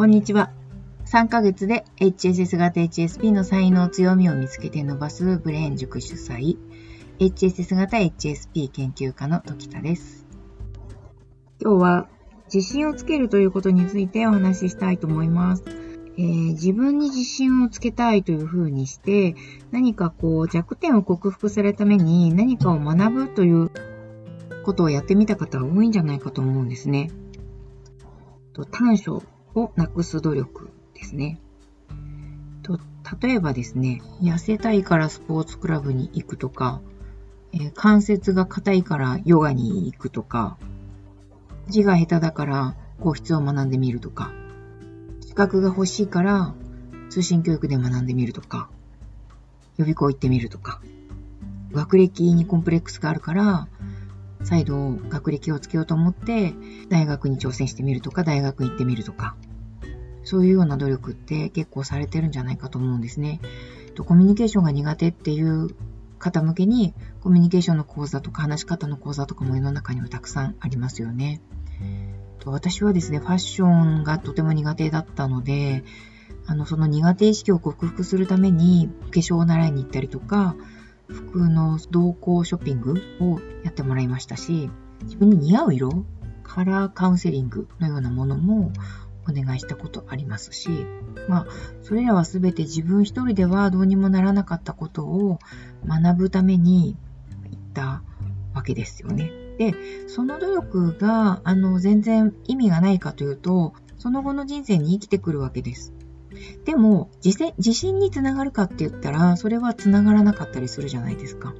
こんにちは。3ヶ月で HSS 型 HSP の才能強みを見つけて伸ばすブレーン塾主催 HSS 型 HSP 研究家の時田です。今日は自信をつけるということについてお話ししたいと思います。えー、自分に自信をつけたいというふうにして何かこう弱点を克服するために何かを学ぶということをやってみた方が多いんじゃないかと思うんですね。と短所をなくす努力ですね。と例えばですね、痩せたいからスポーツクラブに行くとか、え、関節が硬いからヨガに行くとか、字が下手だから皇室を学んでみるとか、資格が欲しいから通信教育で学んでみるとか、予備校行ってみるとか、学歴にコンプレックスがあるから、再度学歴をつけようと思って大学に挑戦してみるとか大学行ってみるとかそういうような努力って結構されてるんじゃないかと思うんですね。とコミュニケーションが苦手っていう方向けにコミュニケーションの講座とか話し方の講座とかも世の中にはたくさんありますよね。私はですね、ファッションがとても苦手だったので、あの、その苦手意識を克服するために化粧を習いに行ったりとか、服の同行ショッピングをやってもらいましたし、自分に似合う色、カラーカウンセリングのようなものもお願いしたことありますし、まあ、それらは全て自分一人ではどうにもならなかったことを学ぶために行ったわけですよね。で、その努力が、あの、全然意味がないかというと、その後の人生に生きてくるわけです。でも自、自信につながるかって言ったら、それはつながらなかったりするじゃないですか。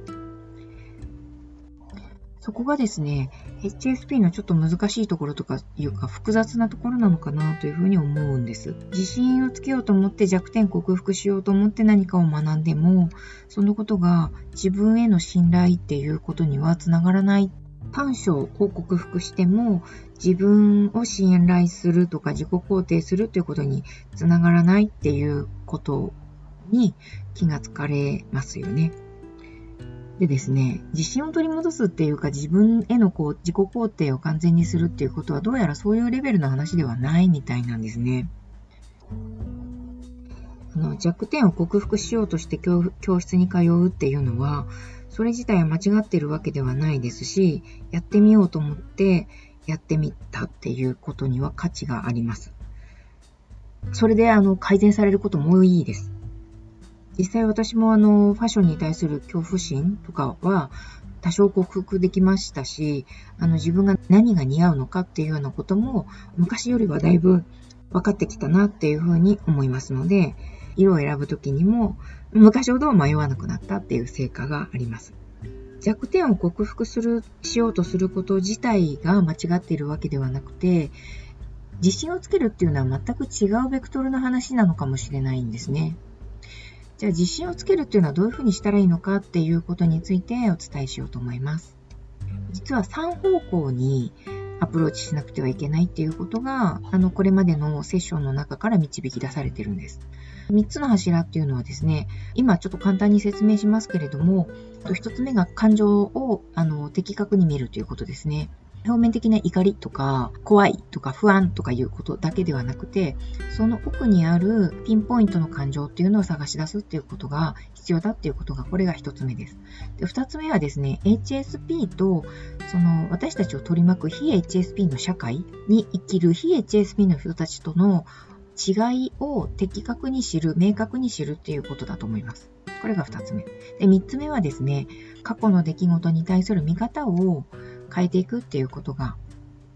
そこがですね、HSP のちょっと難しいところとかいうか複雑なところなのかなというふうに思うんです。自信をつけようと思って弱点克服しようと思って何かを学んでも、そのことが自分への信頼っていうことにはつながらない短所を克服しても自分を信頼するとか自己肯定するということにつながらないっていうことに気がつかれますよね。でですね、自信を取り戻すっていうか自分へのこう自己肯定を完全にするっていうことはどうやらそういうレベルの話ではないみたいなんですね。あの弱点を克服しようとして教室に通うっていうのはそれ自体は間違ってるわけではないですし、やってみようと思ってやってみたっていうことには価値があります。それであの改善されることもいいです。実際私もあのファッションに対する恐怖心とかは多少克服できましたし、あの自分が何が似合うのかっていうようなことも昔よりはだいぶ分かってきたなっていうふうに思いますので、色を選ぶときにも昔ほど迷わなくなったっていう成果があります。弱点を克服する、しようとすること自体が間違っているわけではなくて、自信をつけるっていうのは全く違うベクトルの話なのかもしれないんですね。じゃあ自信をつけるっていうのはどういうふうにしたらいいのかっていうことについてお伝えしようと思います。実は3方向にアプローチしなくてはいけないっていうことが、あの、これまでのセッションの中から導き出されてるんです。3つの柱っていうのはですね、今ちょっと簡単に説明しますけれども、1つ目が感情をあの的確に見るということですね。表面的な怒りとか怖いとか不安とかいうことだけではなくて、その奥にあるピンポイントの感情っていうのを探し出すっていうことが必要だっていうことが、これが一つ目です。で、二つ目はですね、HSP と、その私たちを取り巻く非 HSP の社会に生きる非 HSP の人たちとの違いを的確に知る、明確に知るっていうことだと思います。これが二つ目。で、三つ目はですね、過去の出来事に対する見方を変えていくっていうことが、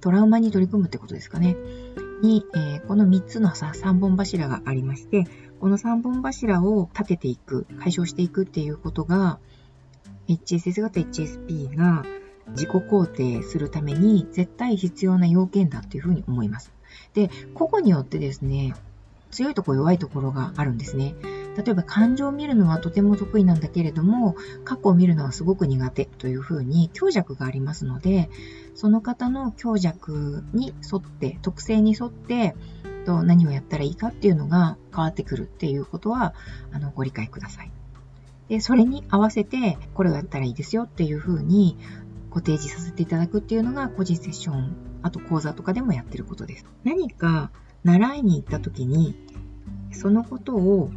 トラウマに取り組むってことですかね。に、えー、この3つのさ3本柱がありまして、この3本柱を立てていく、解消していくっていうことが、HSS 型 HSP が自己肯定するために絶対必要な要件だっていうふうに思います。で、個々によってですね、強いところ弱いところがあるんですね。例えば感情を見るのはとても得意なんだけれども、過去を見るのはすごく苦手というふうに強弱がありますので、その方の強弱に沿って、特性に沿って、と何をやったらいいかっていうのが変わってくるっていうことは、あの、ご理解ください。で、それに合わせて、これをやったらいいですよっていうふうにご提示させていただくっていうのが、個人セッション、あと講座とかでもやってることです。何か習いに行った時に、そのことを、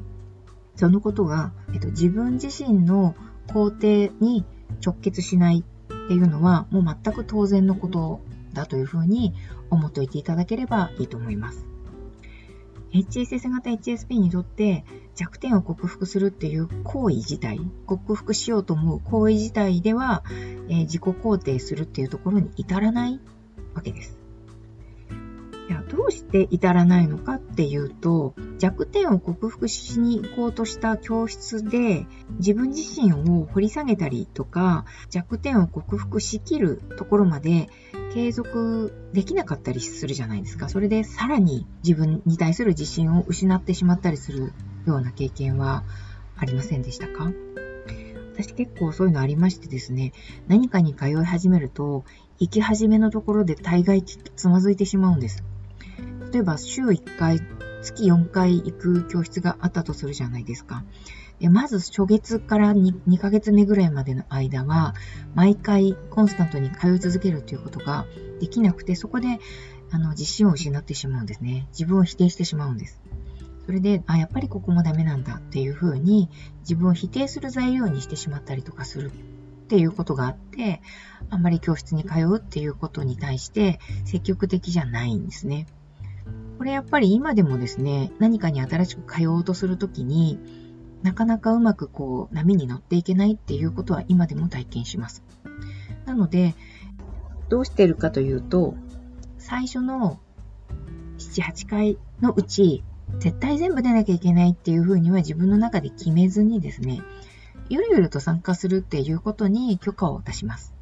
そのことが、えっと、自分自身の工程に直結しないっていうのは、もう全く当然のことだというふうに思っておいていただければいいと思います。HSS 型 HSP にとって弱点を克服するっていう行為自体、克服しようと思う行為自体では、えー、自己肯定するっていうところに至らないわけです。いやどうして至らないのかっていうと、弱点を克服しに行こうとした教室で自分自身を掘り下げたりとか、弱点を克服しきるところまで継続できなかったりするじゃないですか。それでさらに自分に対する自信を失ってしまったりするような経験はありませんでしたか？私結構そういうのありましてですね、何かに通い始めると、行き始めのところで大概つまずいてしまうんです。例えば週1回、月4回行く教室があったとするじゃないですか。でまず初月から 2, 2ヶ月目ぐらいまでの間は、毎回コンスタントに通い続けるということができなくて、そこであの自信を失ってしまうんですね。自分を否定してしまうんです。それで、あ、やっぱりここもダメなんだっていうふうに自分を否定する材料にしてしまったりとかするっていうことがあって、あんまり教室に通うっていうことに対して積極的じゃないんですね。これやっぱり今でもですね、何かに新しく通おうとするときに、なかなかうまくこう波に乗っていけないっていうことは今でも体験します。なので、どうしてるかというと、最初の7、8回のうち、絶対全部出なきゃいけないっていうふうには自分の中で決めずにですね、ゆるゆると参加するっていうことに許可を出します。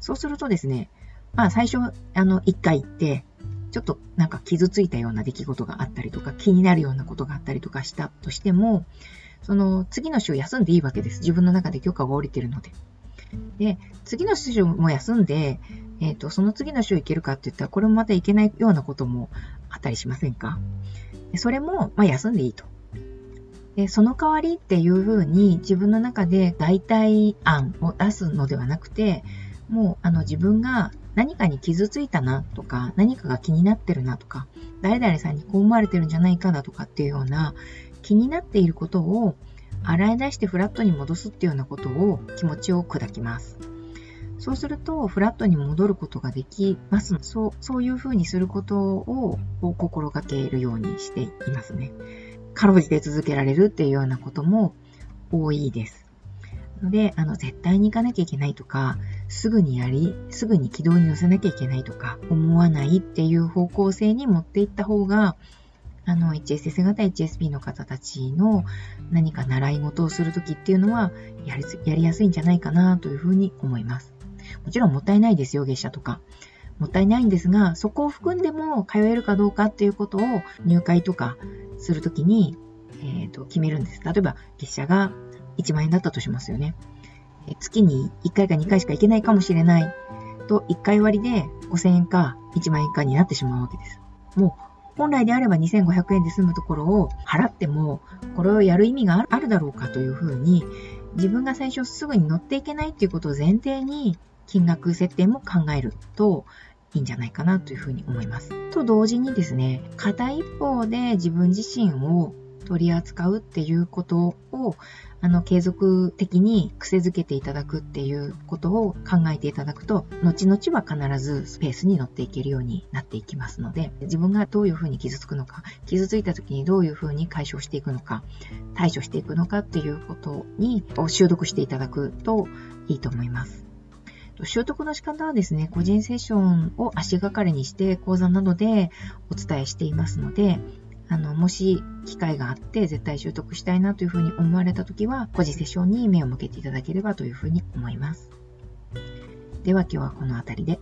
そうするとですね、まあ最初、あの、1回行って、ちょっとなんか傷ついたような出来事があったりとか、気になるようなことがあったりとかしたとしても、その次の週休んでいいわけです。自分の中で許可が下りてるので。で、次の週も休んで、えっ、ー、と、その次の週行けるかって言ったら、これもまた行けないようなこともあったりしませんか？でそれも、まあ、休んでいいと。で、その代わりっていうふうに自分の中で代替案を出すのではなくて、もう、あの、自分が何かに傷ついたなとか、何かが気になってるなとか、誰々さんにこう思われてるんじゃないかなとかっていうような気になっていることを洗い出してフラットに戻すっていうようなことを気持ちを砕きます。そうすると、フラットに戻ることができます。そう、そういうふうにすることを心がけるようにしていますね。かろうじて続けられるっていうようなことも多いです。ので、あの、絶対に行かなきゃいけないとか、すぐにやり、すぐに軌道に乗せなきゃいけないとか、思わないっていう方向性に持っていった方が、あの、HSS 型 HSP の方たちの何か習い事をするときっていうのはやり、やりやすいんじゃないかなというふうに思います。もちろんもったいないですよ、月謝とか。もったいないんですが、そこを含んでも通えるかどうかっていうことを入会とかするときに、えっ、ー、と、決めるんです。例えば、月謝が1万円だったとしますよね。月に1回か2回しか行けないかもしれないと、1回割りで5000円か1万円かになってしまうわけです。もう本来であれば2500円で済むところを払っても、これをやる意味があるだろうかというふうに、自分が最初すぐに乗っていけないっていうことを前提に、金額設定も考えるといいんじゃないかなというふうに思います。と同時にですね、片一方で自分自身を取り扱うっていうことをあの、継続的に癖づけていただくっていうことを考えていただくと、後々は必ずスペースに乗っていけるようになっていきますので、自分がどういうふうに傷つくのか、傷ついた時にどういうふうに解消していくのか、対処していくのかっていうことに、習得していただくといいと思います。習得の仕方はですね、個人セッションを足がかりにして講座などでお伝えしていますので、あの、もし機会があって絶対習得したいなというふうに思われた時は、個人セッションに目を向けていただければというふうに思います。では今日はこの辺りで。